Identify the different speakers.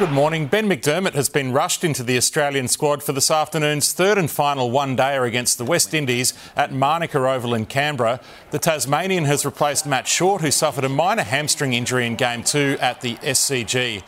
Speaker 1: Good morning. Ben McDermott has been rushed into the Australian squad for this afternoon's third and final one dayer against the West Indies at Manuka Oval in Canberra. The Tasmanian has replaced Matt Short, who suffered a minor hamstring injury in Game 2 at the SCG.